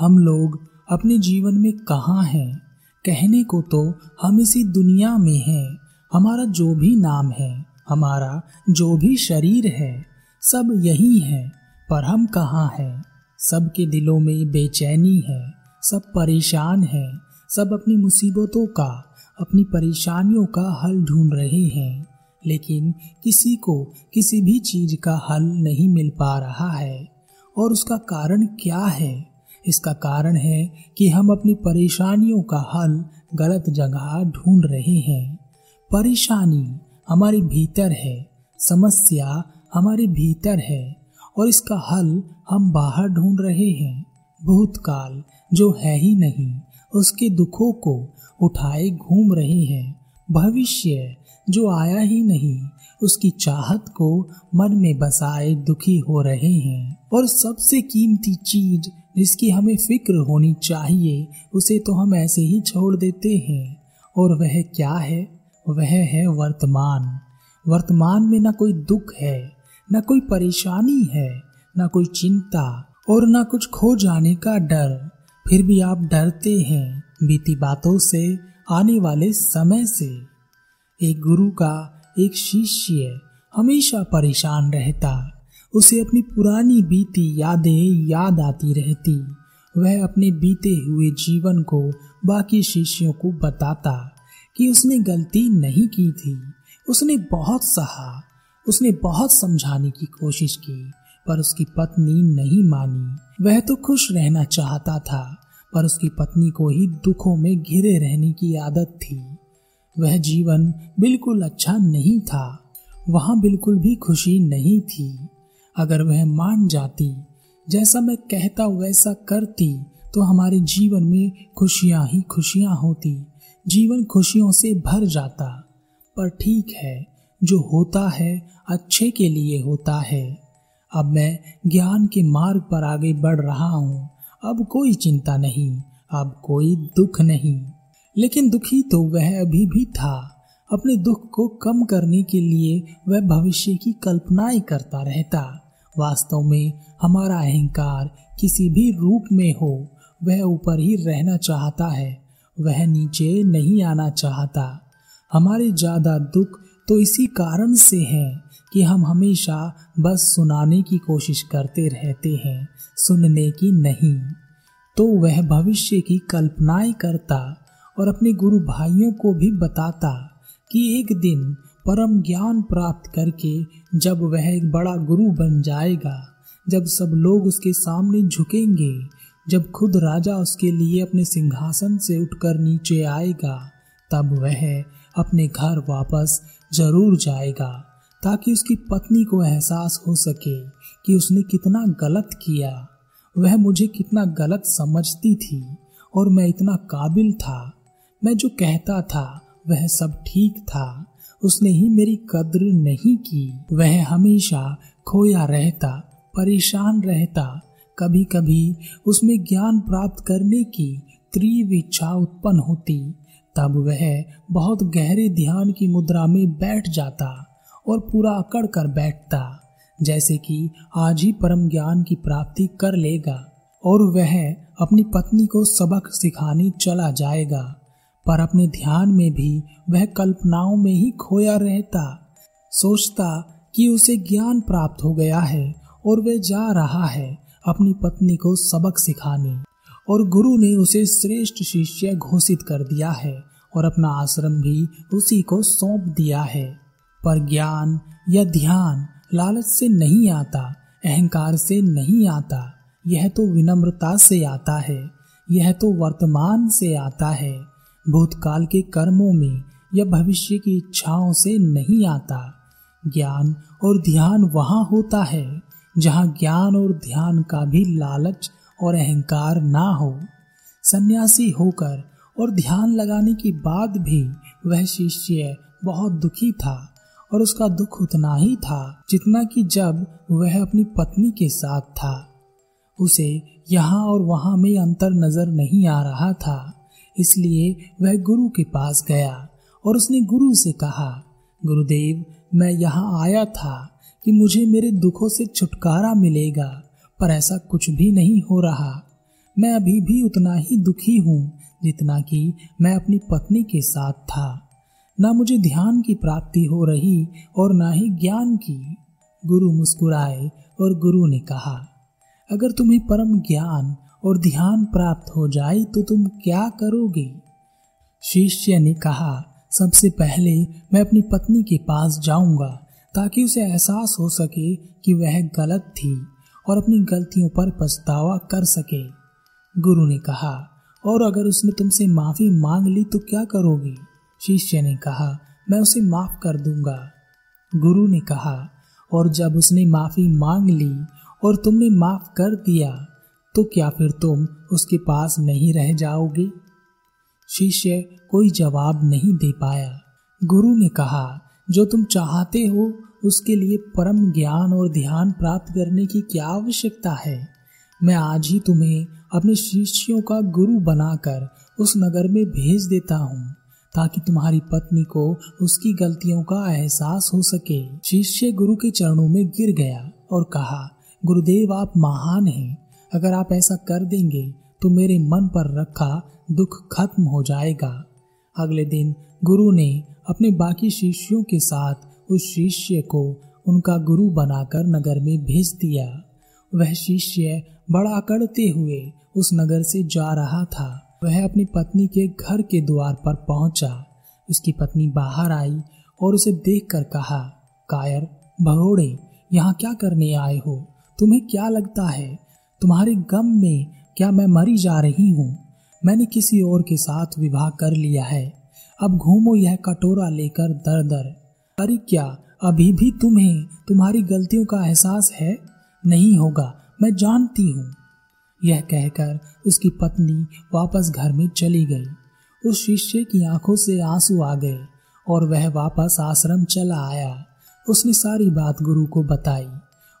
हम लोग अपने जीवन में कहाँ हैं? कहने को तो हम इसी दुनिया में हैं। हमारा जो भी नाम है, हमारा जो भी शरीर है, सब यही है। पर हम कहाँ हैं? सबके दिलों में बेचैनी है, सब परेशान है, सब अपनी मुसीबतों का, अपनी परेशानियों का हल ढूंढ रहे हैं। लेकिन किसी को किसी भी चीज़ का हल नहीं मिल पा रहा है। और उसका कारण क्या है? इसका कारण है कि हम अपनी परेशानियों का हल गलत जगह ढूंढ रहे हैं। परेशानी हमारे भीतर है, समस्या हमारे भीतर है और इसका हल हम बाहर ढूंढ रहे हैं। भूतकाल जो है ही नहीं, उसके दुखों को उठाए घूम रहे हैं। भविष्य जो आया ही नहीं उसकी चाहत को मन में बसाए दुखी हो रहे हैं। और सबसे कीमती चीज़ जिसकी हमें फ़िक्र होनी चाहिए, उसे तो हम ऐसे ही छोड़ देते हैं। और वह क्या है? वह है वर्तमान। वर्तमान में न कोई दुख है, न कोई परेशानी है, न कोई चिंता और न कुछ खो जाने का डर। फिर भी आप डरते हैं बीती बातों से, आने वाले समय से। एक गुरु का एक शिष्य हमेशा परेशान रहता। उसे अपनी पुरानी बीती यादें याद आती रहती। वह अपने बीते हुए जीवन को बाकी शिष्यों को बताता कि उसने गलती नहीं की थी। उसने बहुत सहा, उसने बहुत समझाने की कोशिश की, पर उसकी पत्नी नहीं मानी। वह तो खुश रहना चाहता था, पर उसकी पत्नी को ही दुखों में घिरे रहने की आदत थी। वह जीवन बिल्कुल अच्छा नहीं था। वहाँ बिल्कुल भी खुशी नहीं थी। अगर वह मान जाती, जैसा मैं कहता वैसा करती तो हमारे जीवन में खुशियाँ ही खुशियाँ होती। जीवन खुशियों से भर जाता। पर ठीक है, जो होता है अच्छे के लिए होता है। अब मैं ज्ञान के मार्ग पर आगे बढ़ रहा हूँ। अब कोई चिंता नहीं, अब कोई दुख नहीं। लेकिन दुखी तो वह अभी भी था। अपने दुख को कम करने के लिए वह भविष्य की कल्पनाएँ करता रहता। वास्तव में हमारा अहंकार किसी भी रूप में हो, वह ऊपर ही रहना चाहता है। वह नीचे नहीं आना चाहता। हमारे ज़्यादा दुख तो इसी कारण से है कि हम हमेशा बस सुनाने की कोशिश करते रहते हैं, सुनने की नहीं। तो वह भविष्य की कल्पनाएँ करता और अपने गुरु भाइयों को भी बताता कि एक दिन परम ज्ञान प्राप्त करके जब वह एक बड़ा गुरु बन जाएगा, जब सब लोग उसके सामने झुकेंगे, जब खुद राजा उसके लिए अपने सिंहासन से उठकर नीचे आएगा, तब वह अपने घर वापस ज़रूर जाएगा, ताकि उसकी पत्नी को एहसास हो सके कि उसने कितना गलत किया। वह मुझे कितना गलत समझती थी और मैं इतना काबिल था। मैं जो कहता था, वह सब ठीक था। उसने ही मेरी कद्र नहीं की। वह हमेशा खोया रहता, परेशान रहता। कभी कभी उसमें ज्ञान प्राप्त करने की तीव्र इच्छा उत्पन्न होती। तब वह बहुत गहरे ध्यान की मुद्रा में बैठ जाता और पूरा अकड़ कर बैठता, जैसे कि आज ही परम ज्ञान की प्राप्ति कर लेगा और वह अपनी पत्नी को सबक सिखाने चला जाएगा। पर अपने ध्यान में भी वह कल्पनाओं में ही खोया रहता, सोचता कि उसे ज्ञान प्राप्त हो गया है और वह जा रहा है अपनी पत्नी को सबक सिखाने। और गुरु ने उसे श्रेष्ठ शिष्य घोषित कर दिया है और अपना आश्रम भी उसी को सौंप दिया है। पर ज्ञान या ध्यान लालच से नहीं आता, अहंकार से नहीं आता, यह तो विनम्रता से आता है, यह तो वर्तमान से आता है। भूतकाल के कर्मों में या भविष्य की इच्छाओं से नहीं आता। ज्ञान और ध्यान वहाँ होता है, जहाँ ज्ञान और ध्यान का भी लालच और अहंकार ना हो। सन्यासी होकर और ध्यान लगाने के बाद भी वह शिष्य बहुत दुखी था और उसका दुख उतना ही था जितना कि जब वह अपनी पत्नी के साथ था। उसे यहाँ और वहाँ में अंतर नज़र नहीं आ रहा था। इसलिए वह गुरु के पास गया और उसने गुरु से कहा, गुरुदेव, मैं यहाँ आया था कि मुझे मेरे दुखों से छुटकारा मिलेगा, पर ऐसा कुछ भी नहीं हो रहा। मैं अभी भी उतना ही दुखी हूँ जितना कि मैं अपनी पत्नी के साथ था। न मुझे ध्यान की प्राप्ति हो रही और ना ही ज्ञान की। गुरु मुस्कुराए और गुरु ने कहा, अगर तुम्हें परम ज्ञान और ध्यान प्राप्त हो जाए तो तुम क्या करोगे? शिष्य ने कहा, सबसे पहले मैं अपनी पत्नी के पास जाऊँगा, ताकि उसे एहसास हो सके कि वह गलत थी और अपनी गलतियों पर पछतावा कर सके। गुरु ने कहा, और अगर उसने तुमसे माफ़ी मांग ली तो क्या करोगे? शिष्य ने कहा, मैं उसे माफ़ कर दूँगा। गुरु ने कहा, और जब उसने माफ़ी मांग ली और तुमने माफ़ कर दिया तो क्या फिर तुम उसके पास नहीं रह जाओगे? शिष्य कोई जवाब नहीं दे पाया। गुरु ने कहा, जो तुम चाहते हो, उसके लिए परम ज्ञान और ध्यान प्राप्त करने की क्या आवश्यकता है? मैं आज ही तुम्हें अपने शिष्यों का गुरु बनाकर उस नगर में भेज देता हूँ, ताकि तुम्हारी पत्नी को उसकी गलतियों का एहसास हो सके। शिष्य गुरु के चरणों में गिर गया और कहा, गुरुदेव, आप महान हैं। अगर आप ऐसा कर देंगे तो मेरे मन पर रखा दुख खत्म हो जाएगा। अगले दिन गुरु ने अपने बाकी शिष्यों के साथ उस शिष्य को उनका गुरु बनाकर नगर में भेज दिया। वह शिष्य बड़ा अकड़ते हुए उस नगर से जा रहा था। वह अपनी पत्नी के घर के द्वार पर पहुँचा। उसकी पत्नी बाहर आई और उसे देखकर कहा, कायर, भगोड़े, यहाँ क्या करने आए हो? तुम्हें क्या लगता है? तुम्हारे गम में क्या मैं मरी जा रही हूँ? मैंने किसी और के साथ विवाह कर लिया है। अब घूमो यह कटोरा लेकर दर दर। अरे क्या अभी भी तुम्हें तुम्हारी गलतियों का एहसास है? नहीं होगा, मैं जानती हूँ। यह कहकर उसकी पत्नी वापस घर में चली गई। उस शिष्य की आँखों से आँसू आ गए और वह वापस आश्रम चला आया। उसने सारी बात गुरु को बताई।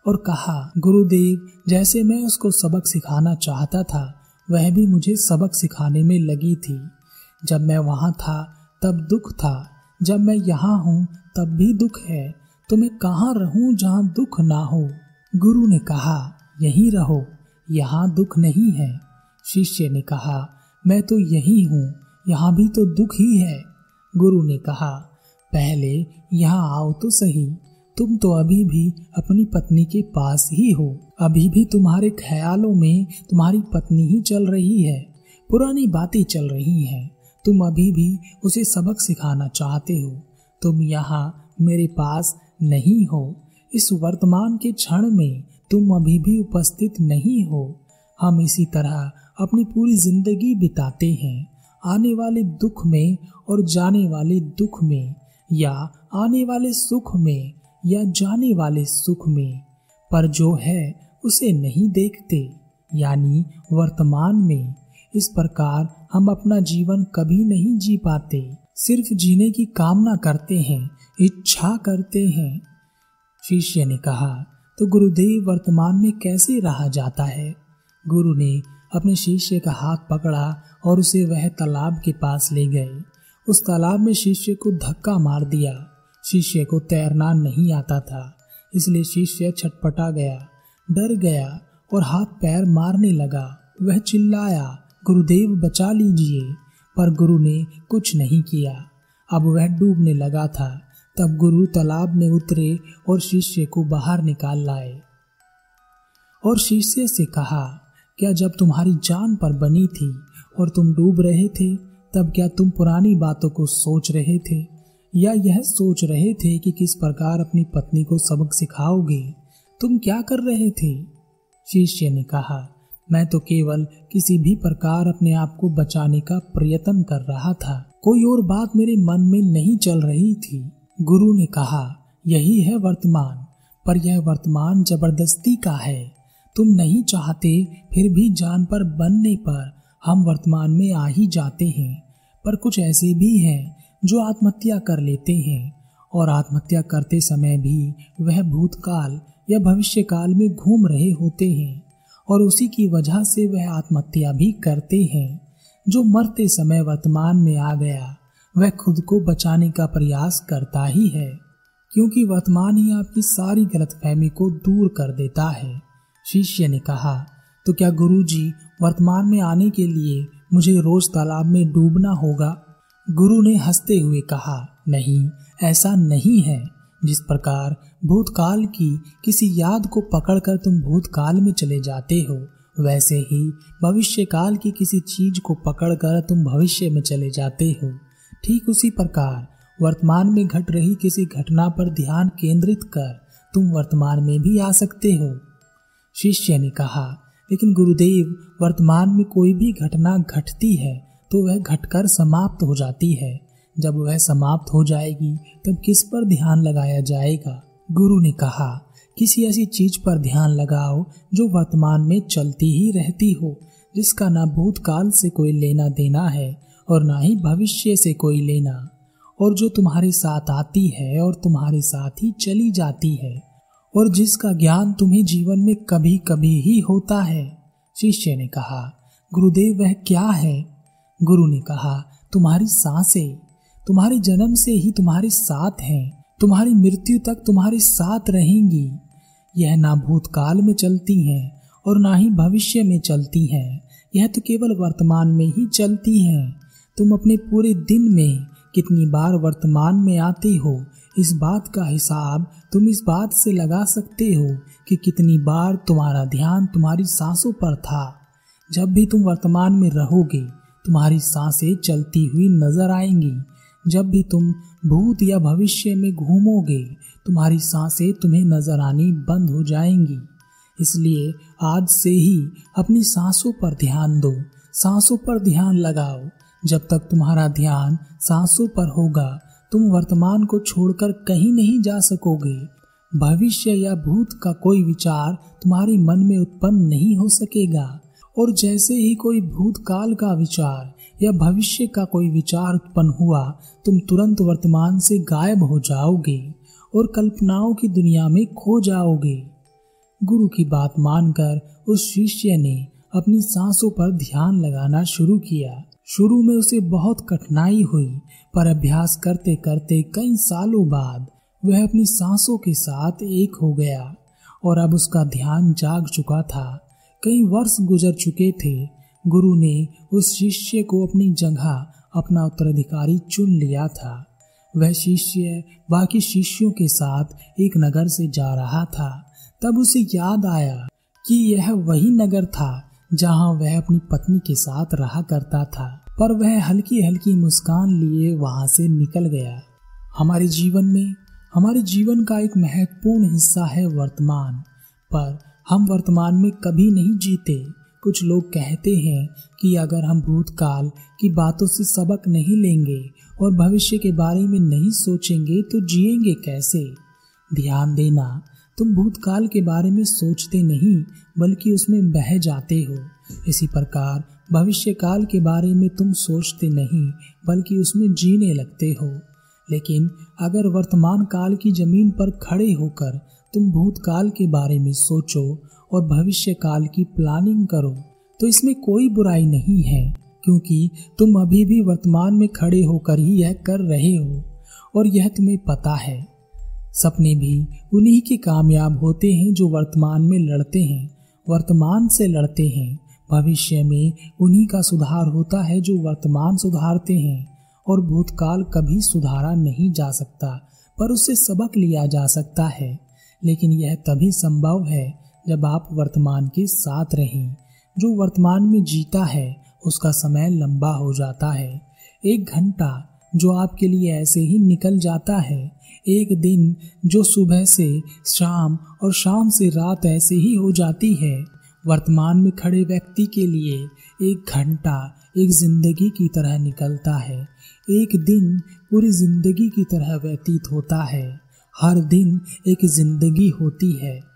और कहा, गुरुदेव, जैसे मैं उसको सबक सिखाना चाहता था, वह भी मुझे सबक सिखाने में लगी थी। जब मैं वहाँ था, तब दुख था। जब मैं यहाँ हूँ, तब भी दुख है। तो मैं कहाँ रहूँ जहाँ दुख ना हो? गुरु ने कहा, यहीं रहो, यहाँ दुख नहीं है। शिष्य ने कहा, मैं तो यही हूँ, यहाँ भी तो दुख ही है। गुरु ने कहा, पहले यहाँ आओ तो सही। तुम तो अभी भी अपनी पत्नी के पास ही हो। अभी भी तुम्हारे ख्यालों में तुम्हारी पत्नी ही चल रही है। पुरानी बातें चल रही हैं। तुम अभी भी उसे सबक सिखाना चाहते हो। तुम यहाँ मेरे पास नहीं हो। इस वर्तमान के क्षण में तुम अभी भी उपस्थित नहीं हो। हम इसी तरह अपनी पूरी ज़िंदगी बिताते हैं। आने वाले दुख में और जाने वाले दुख में या आने वाले सुख में। या जाने वाले सुख में, पर जो है उसे नहीं देखते। यानी वर्तमान में इस प्रकार हम अपना जीवन कभी नहीं जी पाते। सिर्फ़ जीने की कामना करते हैं, इच्छा करते हैं। शिष्य ने कहा तो गुरुदेव वर्तमान में कैसे रहा जाता है? गुरु ने अपने शिष्य का हाथ पकड़ा और उसे वह तालाब के पास ले गए। उस तालाब में शिष्य को धक्का मार दिया। शिष्य को तैरना नहीं आता था। इसलिए शिष्य छटपटा गया, डर गया और हाथ पैर मारने लगा। वह चिल्लाया, गुरुदेव, बचा लीजिए। पर गुरु ने कुछ नहीं किया। अब वह डूबने लगा था। तब गुरु तालाब में उतरे और शिष्य को बाहर निकाल लाए और शिष्य से कहा, क्या जब तुम्हारी जान पर बनी थी और तुम डूब रहे थे, तब क्या तुम पुरानी बातों को सोच रहे थे? या यह सोच रहे थे कि किस प्रकार अपनी पत्नी को सबक सिखाओगे? तुम क्या कर रहे थे? शिष्य ने कहा, मैं तो केवल किसी भी प्रकार अपने आप को बचाने का प्रयत्न कर रहा था। कोई और बात मेरे मन में नहीं चल रही थी। गुरु ने कहा, यही है वर्तमान, पर यह वर्तमान ज़बरदस्ती का है। तुम नहीं चाहते फिर भी जान पर बनने पर हम वर्तमान में आ ही जाते हैं, पर कुछ ऐसे भी हैं जो आत्महत्या कर लेते हैं और आत्महत्या करते समय भी वह भूतकाल या भविष्य काल में घूम रहे होते हैं और उसी की वजह से वह आत्महत्या भी करते हैं। जो मरते समय वर्तमान में आ गया, वह खुद को बचाने का प्रयास करता ही है, क्योंकि वर्तमान ही आपकी सारी गलतफहमी को दूर कर देता है। शिष्य ने कहा तो क्या गुरु जी वर्तमान में आने के लिए मुझे रोज तालाब में डूबना होगा? गुरु ने हँसते हुए कहा, नहीं, ऐसा नहीं है। जिस प्रकार भूतकाल की किसी याद को पकड़कर तुम भूतकाल में चले जाते हो, वैसे ही भविष्य काल की किसी चीज़ को पकड़कर तुम भविष्य में चले जाते हो। ठीक उसी प्रकार वर्तमान में घट रही किसी घटना पर ध्यान केंद्रित कर तुम वर्तमान में भी आ सकते हो। शिष्य ने कहा, लेकिन गुरुदेव, वर्तमान में कोई भी घटना घटती है तो वह घटकर समाप्त हो जाती है। जब वह समाप्त हो जाएगी, तब किस पर ध्यान लगाया जाएगा? गुरु ने कहा, किसी ऐसी चीज़ पर ध्यान लगाओ, जो वर्तमान में चलती ही रहती हो, जिसका ना भूतकाल से कोई लेना देना है, और ना ही भविष्य से कोई लेना। और जो तुम्हारे साथ आती है, और तुम्हारे साथ ही चली जाती है, और जिसका ज्ञान तुम्हें जीवन में कभी कभी ही होता है। शिष्य ने कहा, गुरुदेव, वह क्या है? गुरु ने कहा, तुम्हारी साँसें, तुम्हारे जन्म से ही तुम्हारे साथ हैं। तुम्हारी मृत्यु तक तुम्हारे साथ रहेंगी। यह ना भूतकाल में चलती हैं और ना ही भविष्य में चलती हैं। यह तो केवल वर्तमान में ही चलती हैं। तुम अपने पूरे दिन में कितनी बार वर्तमान में आते हो, इस बात का हिसाब तुम इस बात से लगा सकते हो कि कितनी बार तुम्हारा ध्यान तुम्हारी सांसों पर था। जब भी तुम वर्तमान में रहोगे तुम्हारी साँसें चलती हुई नज़र आएँगी। जब भी तुम भूत या भविष्य में घूमोगे, तुम्हारी साँसें तुम्हें नज़र आनी बंद हो जाएँगी। इसलिए आज से ही अपनी सांसों पर ध्यान दो, सांसों पर ध्यान लगाओ। जब तक तुम्हारा ध्यान सांसों पर होगा, तुम वर्तमान को छोड़कर कहीं नहीं जा सकोगे। भविष्य या भूत का कोई विचार तुम्हारे मन में उत्पन्न नहीं हो सकेगा। और जैसे ही कोई भूतकाल का विचार या भविष्य का कोई विचार उत्पन्न हुआ, तुम तुरंत वर्तमान से गायब हो जाओगे और कल्पनाओं की दुनिया में खो जाओगे। गुरु की बात मानकर उस शिष्य ने अपनी सांसों पर ध्यान लगाना शुरू किया। शुरू में उसे बहुत कठिनाई हुई, पर अभ्यास करते करते कई सालों बाद वह अपनी सांसों के साथ एक हो गया और अब उसका ध्यान जाग चुका था। कई वर्ष गुजर चुके थे। गुरु ने उस शिष्य को अपनी जगह अपना उत्तराधिकारी चुन लिया था। वह शिष्य बाकी शिष्यों के साथ एक नगर से जा रहा था। तब उसे याद आया कि यह वही नगर था जहाँ वह अपनी पत्नी के साथ रहा करता था। पर वह हल्की हल्की मुस्कान लिए वहाँ से निकल गया। हमारे जीवन में, हमारे जीवन का एक महत्वपूर्ण हिस्सा है वर्तमान। पर हम वर्तमान में कभी नहीं जीते। कुछ लोग कहते हैं कि अगर हम भूतकाल की बातों से सबक नहीं लेंगे और भविष्य के बारे में नहीं सोचेंगे तो जिएँगे कैसे? ध्यान देना, तुम भूतकाल के बारे में सोचते नहीं, बल्कि उसमें बह जाते हो। इसी प्रकार भविष्य काल के बारे में तुम सोचते नहीं, बल्कि उसमें जीने लगते हो। लेकिन अगर वर्तमान काल की ज़मीन पर खड़े होकर तुम भूतकाल के बारे में सोचो और भविष्य काल की प्लानिंग करो तो इसमें कोई बुराई नहीं है, क्योंकि तुम अभी भी वर्तमान में खड़े होकर ही यह कर रहे हो, और यह तुम्हें पता है। सपने भी उन्हीं के कामयाब होते हैं जो वर्तमान में लड़ते हैं, वर्तमान से लड़ते हैं। भविष्य में उन्हीं का सुधार होता है जो वर्तमान सुधारते हैं, और भूतकाल कभी सुधारा नहीं जा सकता, पर उससे सबक लिया जा सकता है। लेकिन यह तभी संभव है जब आप वर्तमान के साथ रहें। जो वर्तमान में जीता है, उसका समय लंबा हो जाता है। एक घंटा जो आपके लिए ऐसे ही निकल जाता है। एक दिन जो सुबह से शाम और शाम से रात ऐसे ही हो जाती है। वर्तमान में खड़े व्यक्ति के लिए एक घंटा एक ज़िंदगी की तरह निकलता है। एक दिन पूरी ज़िंदगी की तरह व्यतीत होता है। हर दिन एक ज़िंदगी होती है।